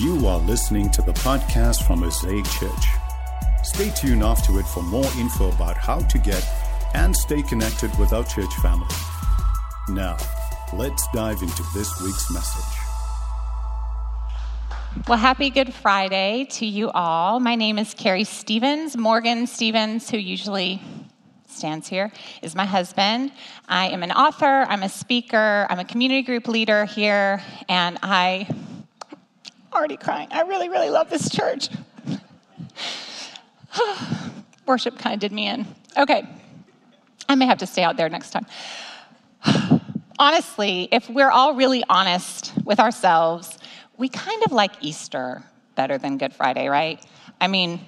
You are listening to the podcast from Mosaic Church. Stay tuned afterward for more info about how to get and stay connected with our church family. Now, let's dive into this week's message. Well, happy Good Friday to you all. My name is Carrie Stevens. Morgan Stevens, who usually stands here, is my husband. I am an author, I'm a speaker, I'm a community group leader here, and I already crying. I really, really love this church. Worship kind of did me in. Okay. I may have to stay out there next time. Honestly, if we're all really honest with ourselves, we kind of like Easter better than Good Friday, right? I mean,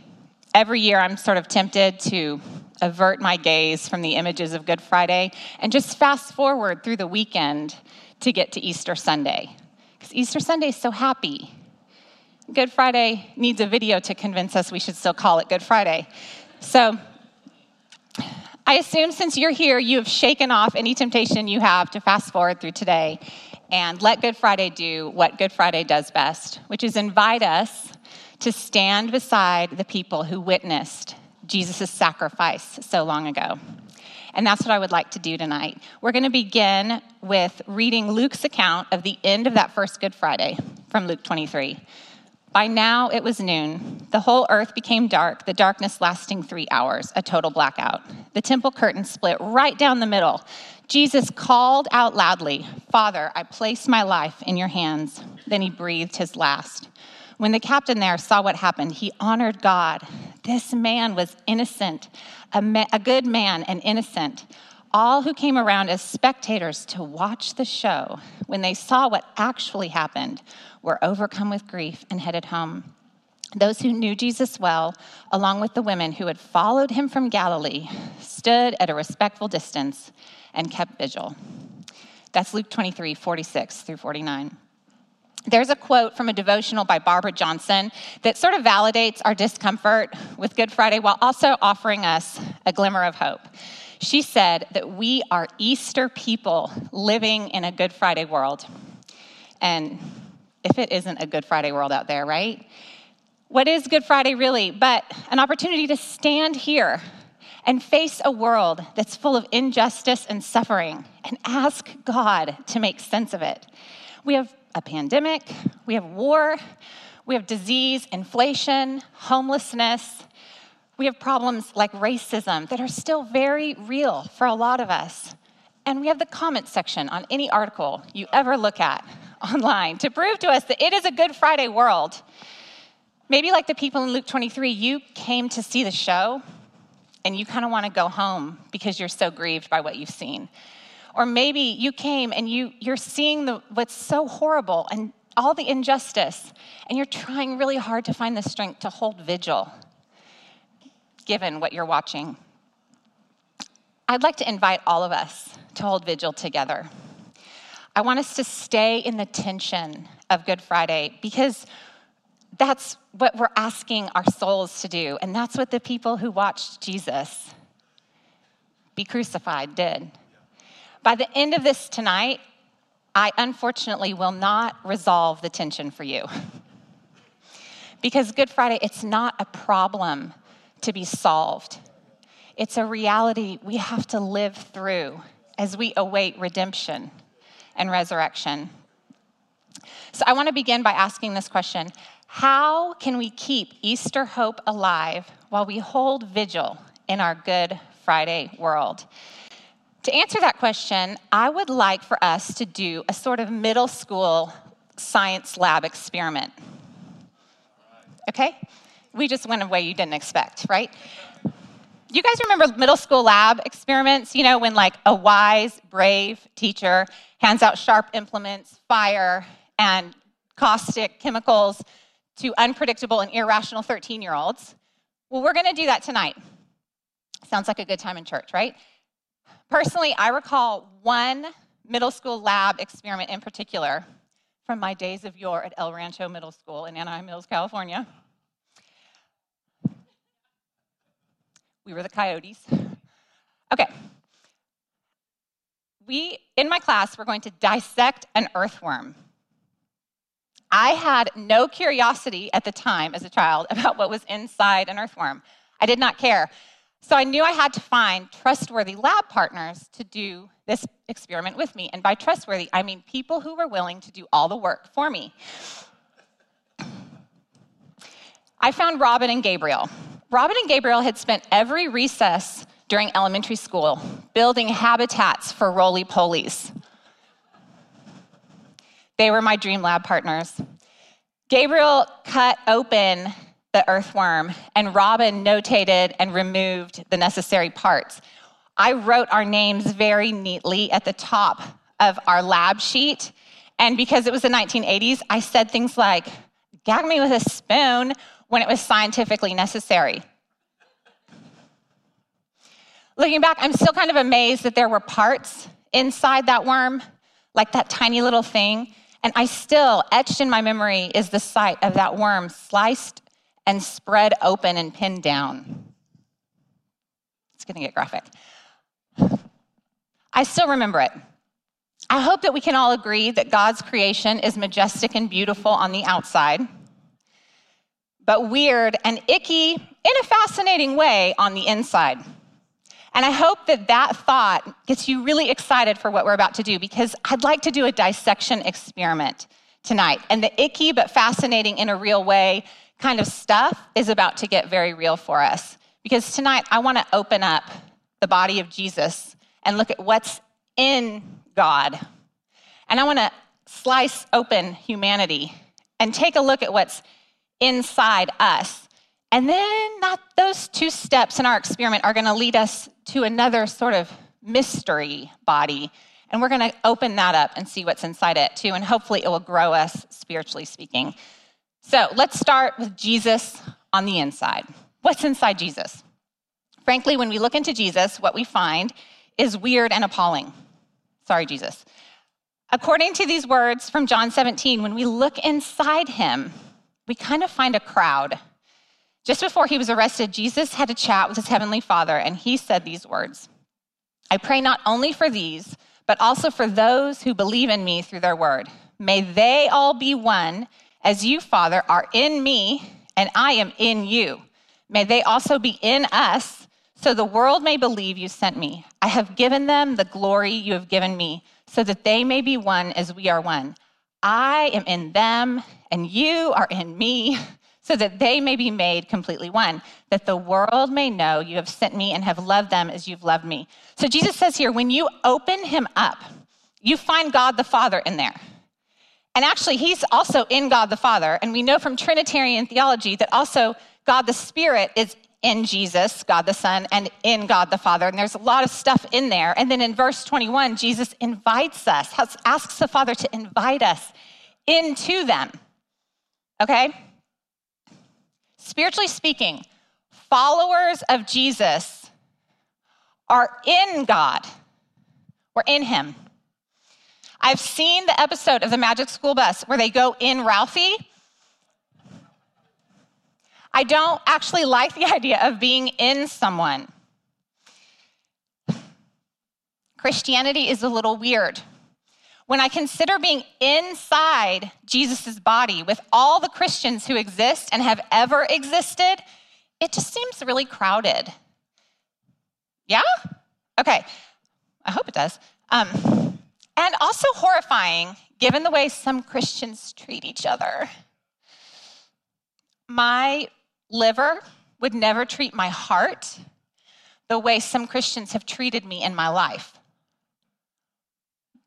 every year I'm sort of tempted to avert my gaze from the images of Good Friday and just fast forward through the weekend to get to Easter Sunday. Because Easter Sunday is so happy. Good Friday needs a video to convince us we should still call it Good Friday. So I assume since you're here, you have shaken off any temptation you have to fast forward through today and let Good Friday do what Good Friday does best, which is invite us to stand beside the people who witnessed Jesus' sacrifice so long ago. And that's what I would like to do tonight. We're going to begin with reading Luke's account of the end of that first Good Friday from Luke 23. By now it was noon. The whole earth became dark, the darkness lasting three hours, a total blackout. The temple curtain split right down the middle. Jesus called out loudly, Father, I place my life in your hands. Then he breathed his last. When the captain there saw what happened, he honored God. This man was innocent, a, ma- a good man and innocent. All who came around as spectators to watch the show, when they saw what actually happened, were overcome with grief and headed home. Those who knew Jesus well, along with the women who had followed him from Galilee, stood at a respectful distance and kept vigil. That's Luke 23, 46 through 49. There's a quote from a devotional by Barbara Johnson that sort of validates our discomfort with Good Friday while also offering us a glimmer of hope. She said that we are Easter people living in a Good Friday world. And if it isn't a Good Friday world out there, right? What is Good Friday really but an opportunity to stand here and face a world that's full of injustice and suffering and ask God to make sense of it? We have a pandemic, we have war, we have disease, inflation, homelessness. We have problems like racism that are still very real for a lot of us. And we have the comment section on any article you ever look at online to prove to us that it is a Good Friday world. Maybe, like the people in Luke 23, you came to see the show and you kind of want to go home because you're so grieved by what you've seen. Or maybe you came and you, you're seeing the, what's so horrible and all the injustice, and you're trying really hard to find the strength to hold vigil given what you're watching. I'd like to invite all of us to hold vigil together. I want us to stay in the tension of Good Friday because that's what we're asking our souls to do. And that's what the people who watched Jesus be crucified did. By the end of this tonight, I unfortunately will not resolve the tension for you. because Good Friday, it's not a problem to be solved, it's a reality we have to live through as we await redemption and resurrection. So I want to begin by asking this question How can we keep Easter hope alive while we hold vigil in our Good Friday world? To answer that question, I would like for us to do a sort of middle school science lab experiment. Okay? We just went away you didn't expect, right? You guys remember middle school lab experiments? You know, when like a wise, brave teacher hands out sharp implements, fire, and caustic chemicals to unpredictable and irrational 13 year olds. Well, we're gonna do that tonight. Sounds like a good time in church, right? Personally, I recall one middle school lab experiment in particular from my days of yore at El Rancho Middle School in Anaheim Hills, California. We were the coyotes. Okay. We, in my class, we're going to dissect an earthworm. I had no curiosity at the time as a child about what was inside an earthworm. I did not care. So I knew I had to find trustworthy lab partners to do this experiment with me. And by trustworthy, I mean people who were willing to do all the work for me. I found Robin and Gabriel. Robin and Gabriel had spent every recess during elementary school building habitats for roly polies. They were my dream lab partners. Gabriel cut open the earthworm, and Robin notated and removed the necessary parts. I wrote our names very neatly at the top of our lab sheet. And because it was the 1980s, I said things like, gag me with a spoon when it was scientifically necessary. Looking back, I'm still kind of amazed that there were parts inside that worm, like that tiny little thing, and I still, etched in my memory, is the sight of that worm sliced and spread open and pinned down. It's to get graphic. I still remember it. I hope that we can all agree that God's creation is majestic and beautiful on the outside, but weird and icky in a fascinating way on the inside. And I hope that that thought gets you really excited for what we're about to do because I'd like to do a dissection experiment tonight. And the icky but fascinating in a real way kind of stuff is about to get very real for us. Because tonight I want to open up the body of Jesus and look at what's in God. And I want to slice open humanity and take a look at what's inside us and then that, those two steps in our experiment are going to lead us to another sort of mystery body. And we're going to open that up and see what's inside it too. And hopefully it will grow us spiritually speaking. So let's start with Jesus on the inside. What's inside Jesus? Frankly, when we look into Jesus, what we find is weird and appalling. Sorry, Jesus. According to these words from John 17, when we look inside him, we kind of find a crowd just before he was arrested, Jesus had a chat with his heavenly Father, and he said these words I pray not only for these, but also for those who believe in me through their word. May they all be one, as you, Father, are in me, and I am in you. May they also be in us, so the world may believe you sent me. I have given them the glory you have given me, so that they may be one as we are one. I am in them, and you are in me so that they may be made completely one, that the world may know you have sent me and have loved them as you've loved me. So Jesus says here, when you open him up, you find God the Father in there. And actually, he's also in God the Father. And we know from Trinitarian theology that also God the Spirit is in Jesus, God the Son, and in God the Father. And there's a lot of stuff in there. And then in verse 21, Jesus invites us, asks the Father to invite us into them. Okay? spiritually speaking, followers of Jesus are in God. We're in Him. I've seen the episode of the Magic School Bus where they go in Ralphie. I don't actually like the idea of being in someone. Christianity is a little weird. When I consider being inside Jesus' body with all the Christians who exist and have ever existed, it just seems really crowded. Yeah? Okay. I hope it does. Um, and also horrifying, given the way some Christians treat each other. My liver would never treat my heart the way some Christians have treated me in my life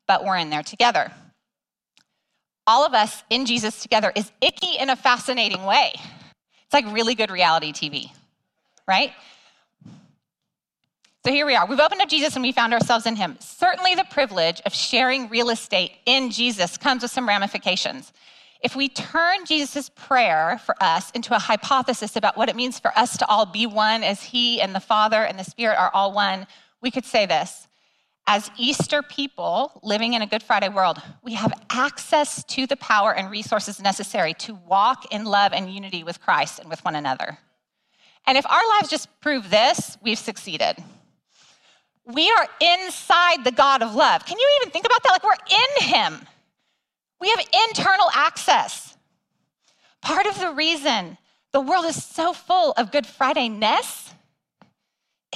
but we're in there together. All of us in Jesus together is icky in a fascinating way. It's like really good reality TV, right? So here we are. We've opened up Jesus and we found ourselves in him. Certainly, the privilege of sharing real estate in Jesus comes with some ramifications. If we turn Jesus' prayer for us into a hypothesis about what it means for us to all be one as he and the Father and the Spirit are all one, we could say this as Easter people living in a Good Friday world, we have access to the power and resources necessary to walk in love and unity with Christ and with one another. And if our lives just prove this, we've succeeded. We are inside the God of love. Can you even think about that? Like we're in Him. We have internal access. Part of the reason the world is so full of Good Friday ness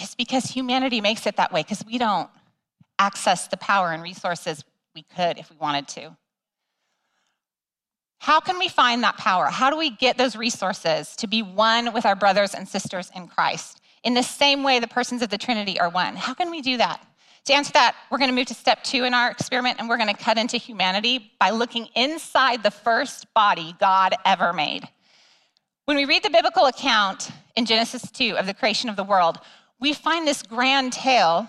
is because humanity makes it that way, because we don't access the power and resources we could if we wanted to. How can we find that power? How do we get those resources to be one with our brothers and sisters in Christ? In the same way the persons of the Trinity are one. How can we do that? To answer that, we're going to move to step two in our experiment, and we're going to cut into humanity by looking inside the first body God ever made. When we read the biblical account in Genesis 2 of the creation of the world, we find this grand tale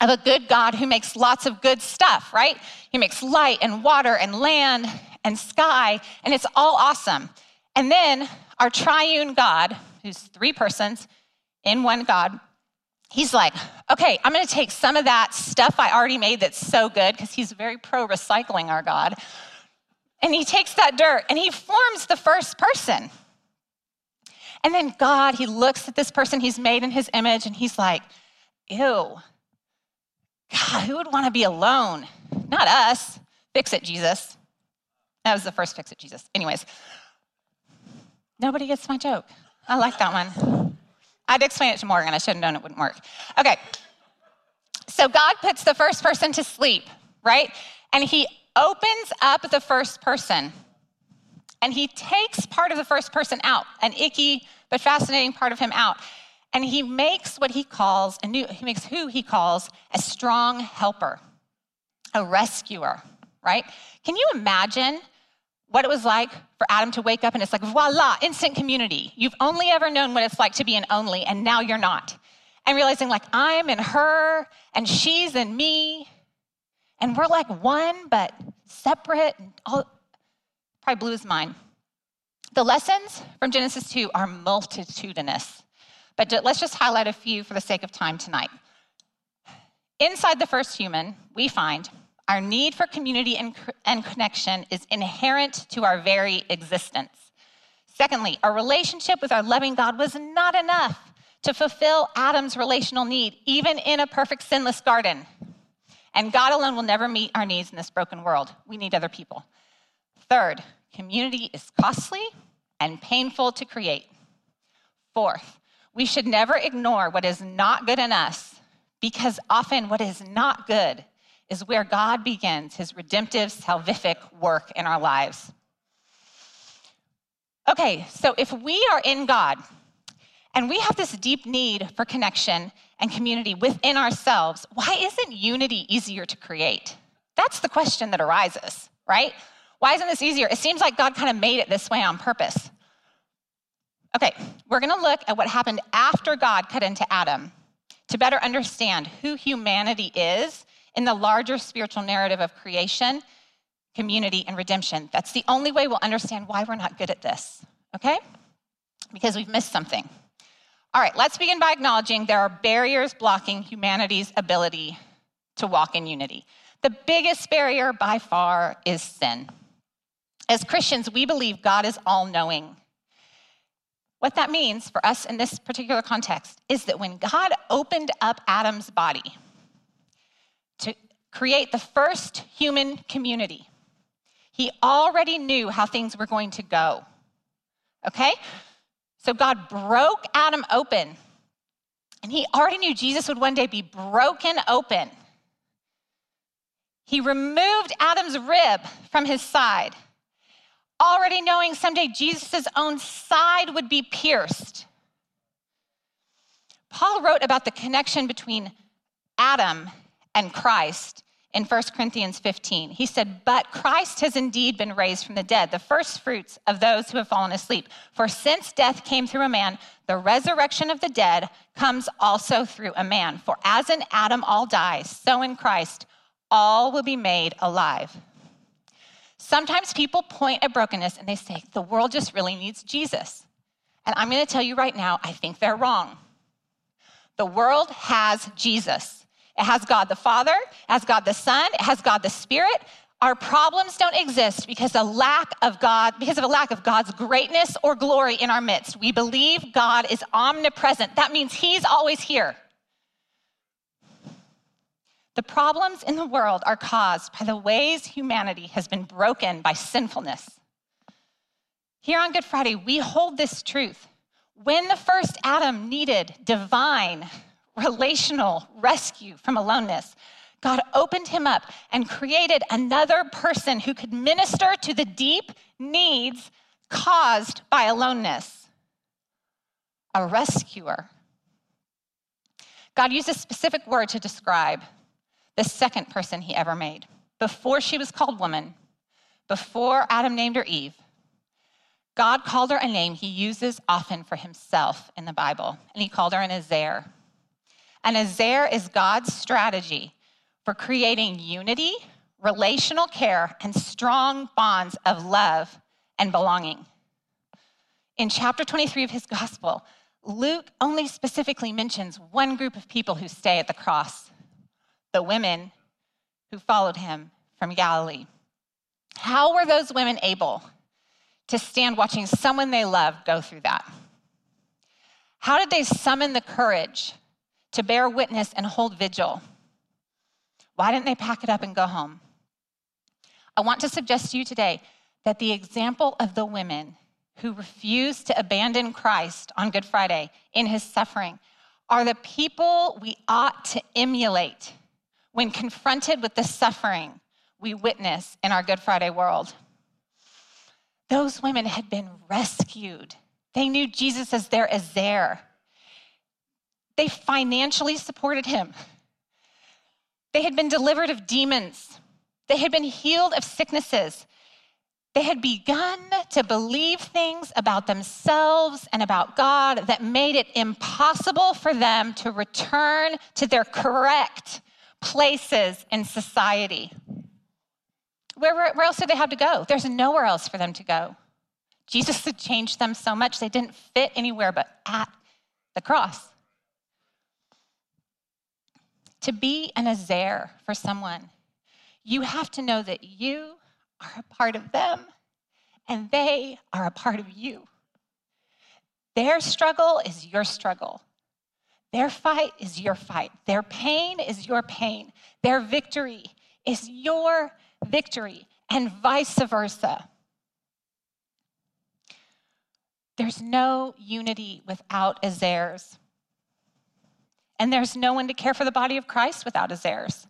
of a good God who makes lots of good stuff, right? He makes light and water and land and sky, and it's all awesome. And then our triune God, who's three persons in one God, he's like, okay, I'm gonna take some of that stuff I already made that's so good, because he's very pro recycling, our God. And he takes that dirt and he forms the first person. And then God, he looks at this person he's made in his image and he's like, ew, God, who would want to be alone? Not us. Fix it, Jesus. That was the first fix it, Jesus. Anyways, nobody gets my joke. I like that one. I'd explain it to Morgan. I should have known it wouldn't work. Okay. So God puts the first person to sleep, right? And he opens up the first person. And he takes part of the first person out, an icky but fascinating part of him out. And he makes what he calls a new, he makes who he calls a strong helper, a rescuer, right? Can you imagine what it was like for Adam to wake up and it's like, voila, instant community. You've only ever known what it's like to be an only, and now you're not. And realizing, like, I'm in her, and she's in me, and we're like one, but separate. And all, probably blew his mind. The lessons from Genesis 2 are multitudinous. But let's just highlight a few for the sake of time tonight. Inside the first human, we find our need for community and, and connection is inherent to our very existence. Secondly, our relationship with our loving God was not enough to fulfill Adam's relational need, even in a perfect sinless garden. And God alone will never meet our needs in this broken world. We need other people. Third, community is costly and painful to create. Fourth, we should never ignore what is not good in us because often what is not good is where God begins his redemptive, salvific work in our lives. Okay, so if we are in God and we have this deep need for connection and community within ourselves, why isn't unity easier to create? That's the question that arises, right? Why isn't this easier? It seems like God kind of made it this way on purpose. Okay, we're gonna look at what happened after God cut into Adam to better understand who humanity is in the larger spiritual narrative of creation, community, and redemption. That's the only way we'll understand why we're not good at this, okay? Because we've missed something. All right, let's begin by acknowledging there are barriers blocking humanity's ability to walk in unity. The biggest barrier by far is sin. As Christians, we believe God is all knowing what that means for us in this particular context is that when God opened up Adam's body to create the first human community, he already knew how things were going to go. Okay? So God broke Adam open, and he already knew Jesus would one day be broken open. He removed Adam's rib from his side already knowing someday Jesus' own side would be pierced. Paul wrote about the connection between Adam and Christ in 1 Corinthians 15. He said, But Christ has indeed been raised from the dead, the first fruits of those who have fallen asleep. For since death came through a man, the resurrection of the dead comes also through a man. For as in Adam all die, so in Christ all will be made alive. Sometimes people point at brokenness and they say, the world just really needs Jesus. And I'm going to tell you right now, I think they're wrong. The world has Jesus. It has God the Father, it has God the Son, it has God the Spirit. Our problems don't exist because a lack of God, because of a lack of God's greatness or glory in our midst. We believe God is omnipresent. That means He's always here. The problems in the world are caused by the ways humanity has been broken by sinfulness. Here on Good Friday, we hold this truth. When the first Adam needed divine, relational rescue from aloneness, God opened him up and created another person who could minister to the deep needs caused by aloneness a rescuer. God used a specific word to describe the second person he ever made. Before she was called woman, before Adam named her Eve, God called her a name he uses often for himself in the Bible, and he called her an Ezer. An Ezer is God's strategy for creating unity, relational care, and strong bonds of love and belonging. In chapter 23 of his gospel, Luke only specifically mentions one group of people who stay at the cross the women who followed him from Galilee. How were those women able to stand watching someone they loved go through that? How did they summon the courage to bear witness and hold vigil? Why didn't they pack it up and go home? I want to suggest to you today that the example of the women who refused to abandon Christ on Good Friday in his suffering are the people we ought to emulate when confronted with the suffering we witness in our Good Friday world. Those women had been rescued. They knew Jesus as their Ezer. They financially supported him. They had been delivered of demons. They had been healed of sicknesses. They had begun to believe things about themselves and about God that made it impossible for them to return to their correct places in society. Where, where, else did they have to go? There's nowhere else for them to go. Jesus had changed them so much they didn't fit anywhere but at the cross. To be an Ezer for someone, you have to know that you are a part of them and they are a part of you. Their struggle is your struggle. Their fight is your fight. Their pain is your pain. Their victory is your victory, and vice versa. There's no unity without Ezers. And there's no one to care for the body of Christ without Ezers.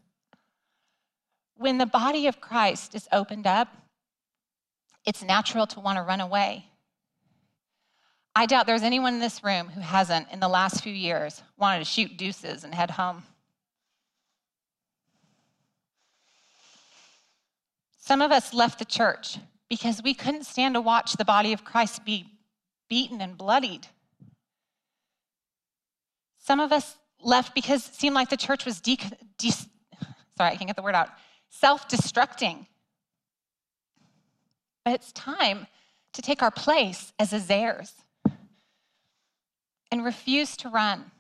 When the body of Christ is opened up, it's natural to want to run away. I doubt there's anyone in this room who hasn't, in the last few years, wanted to shoot deuces and head home. Some of us left the church because we couldn't stand to watch the body of Christ be beaten and bloodied. Some of us left because it seemed like the church was de- de- sorry, I can't get the word out, self-destructing. But it's time to take our place as Ezers and refuse to run.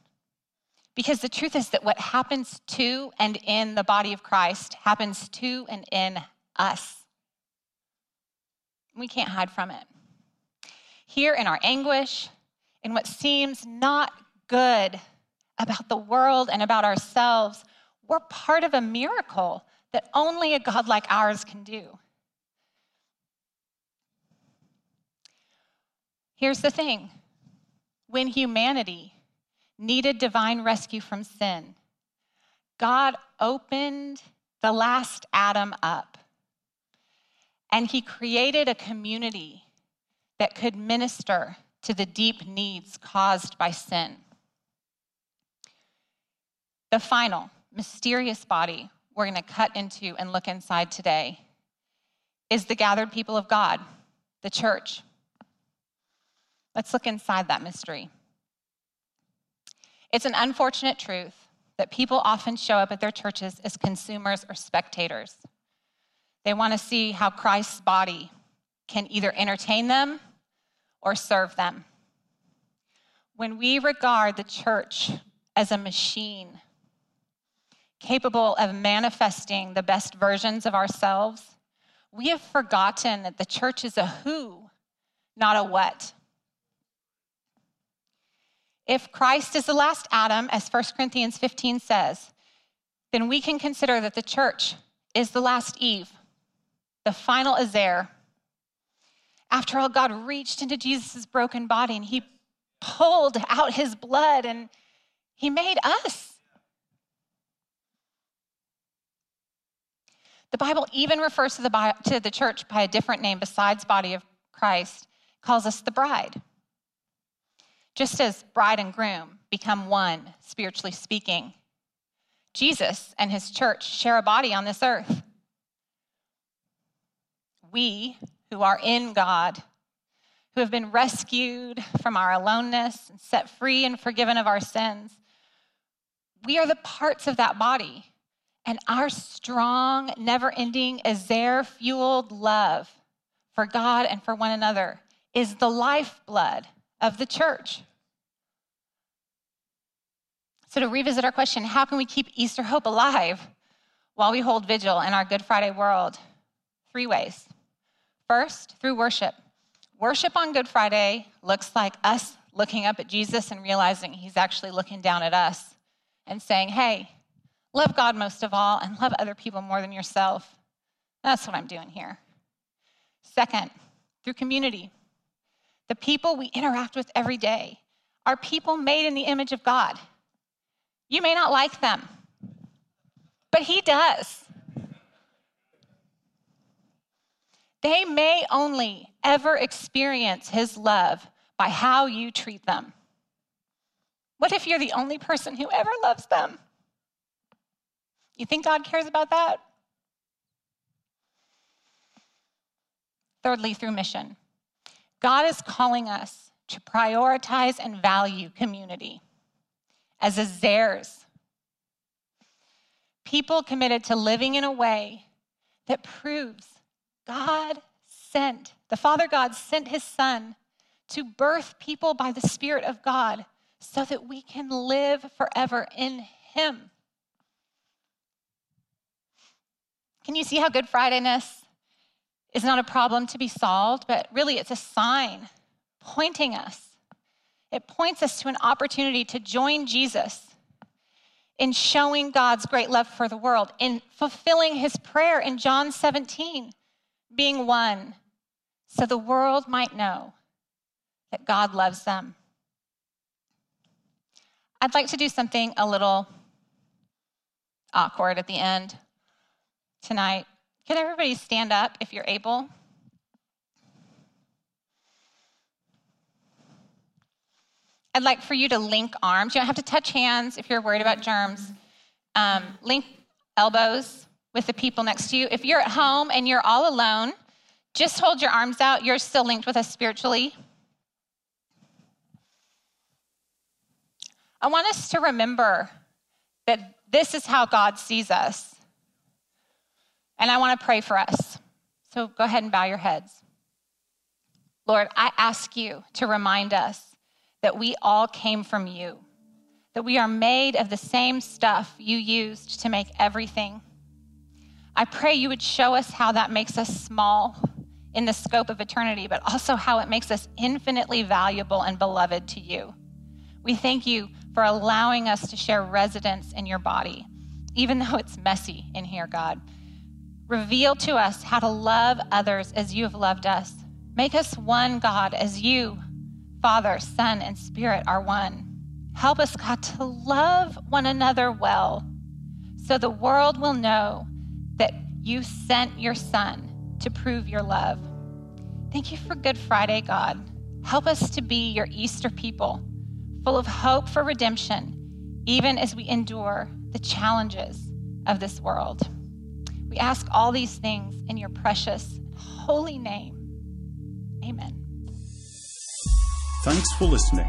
Because the truth is that what happens to and in the body of Christ happens to and in us. We can't hide from it. Here in our anguish, in what seems not good about the world and about ourselves, we're part of a miracle that only a God like ours can do. Here's the thing when humanity needed divine rescue from sin, God opened the last Adam up and he created a community that could minister to the deep needs caused by sin. The final mysterious body we're going to cut into and look inside today is the gathered people of God, the church. Let's look inside that mystery. It's an unfortunate truth that people often show up at their churches as consumers or spectators. They want to see how Christ's body can either entertain them or serve them. When we regard the church as a machine capable of manifesting the best versions of ourselves, we have forgotten that the church is a who, not a what. If Christ is the last Adam, as 1 Corinthians 15 says, then we can consider that the church is the last Eve, the final Ezer. After all, God reached into Jesus' broken body and he pulled out his blood and he made us. The Bible even refers to the, to the church by a different name besides body of Christ, calls us the bride. Just as bride and groom become one, spiritually speaking, Jesus and his church share a body on this earth. We who are in God, who have been rescued from our aloneness and set free and forgiven of our sins, we are the parts of that body. And our strong, never ending, Ezer fueled love for God and for one another is the lifeblood of the church. So, to revisit our question, how can we keep Easter hope alive while we hold vigil in our Good Friday world? Three ways. First, through worship. Worship on Good Friday looks like us looking up at Jesus and realizing he's actually looking down at us and saying, hey, love God most of all and love other people more than yourself. That's what I'm doing here. Second, through community. The people we interact with every day are people made in the image of God. You may not like them, but He does. They may only ever experience His love by how you treat them. What if you're the only person who ever loves them? You think God cares about that? Thirdly, through mission. God is calling us to prioritize and value community as Ezers. People committed to living in a way that proves God sent, the Father God sent his Son to birth people by the Spirit of God so that we can live forever in him. Can you see how Good Fridayness is not a problem to be solved, but really it's a sign pointing us. It points us to an opportunity to join Jesus in showing God's great love for the world, in fulfilling his prayer in John 17, being one, so the world might know that God loves them. I'd like to do something a little awkward at the end tonight. Can everybody stand up if you're able? I'd like for you to link arms. You don't have to touch hands if you're worried about germs. Um, link elbows with the people next to you. If you're at home and you're all alone, just hold your arms out. You're still linked with us spiritually. I want us to remember that this is how God sees us. And I want to pray for us. So go ahead and bow your heads. Lord, I ask you to remind us that we all came from you, that we are made of the same stuff you used to make everything. I pray you would show us how that makes us small in the scope of eternity, but also how it makes us infinitely valuable and beloved to you. We thank you for allowing us to share residence in your body, even though it's messy in here, God. Reveal to us how to love others as you have loved us. Make us one, God, as you, Father, Son, and Spirit are one. Help us, God, to love one another well so the world will know that you sent your Son to prove your love. Thank you for Good Friday, God. Help us to be your Easter people, full of hope for redemption, even as we endure the challenges of this world. We ask all these things in your precious, holy name. Amen. Thanks for listening.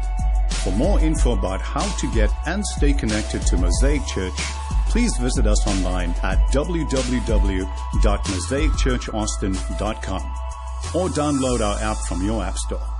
For more info about how to get and stay connected to Mosaic Church, please visit us online at www.mosaicchurchaustin.com or download our app from your app store.